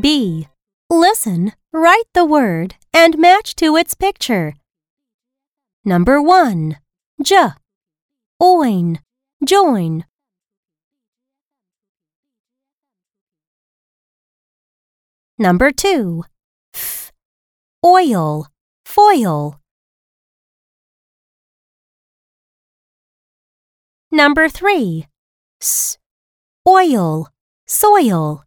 B. Listen, write the word, and match to its picture. Number 1. J. Oin. Join. Number 2. F. Oil. Foil. Number 3. S. Oil. Soil.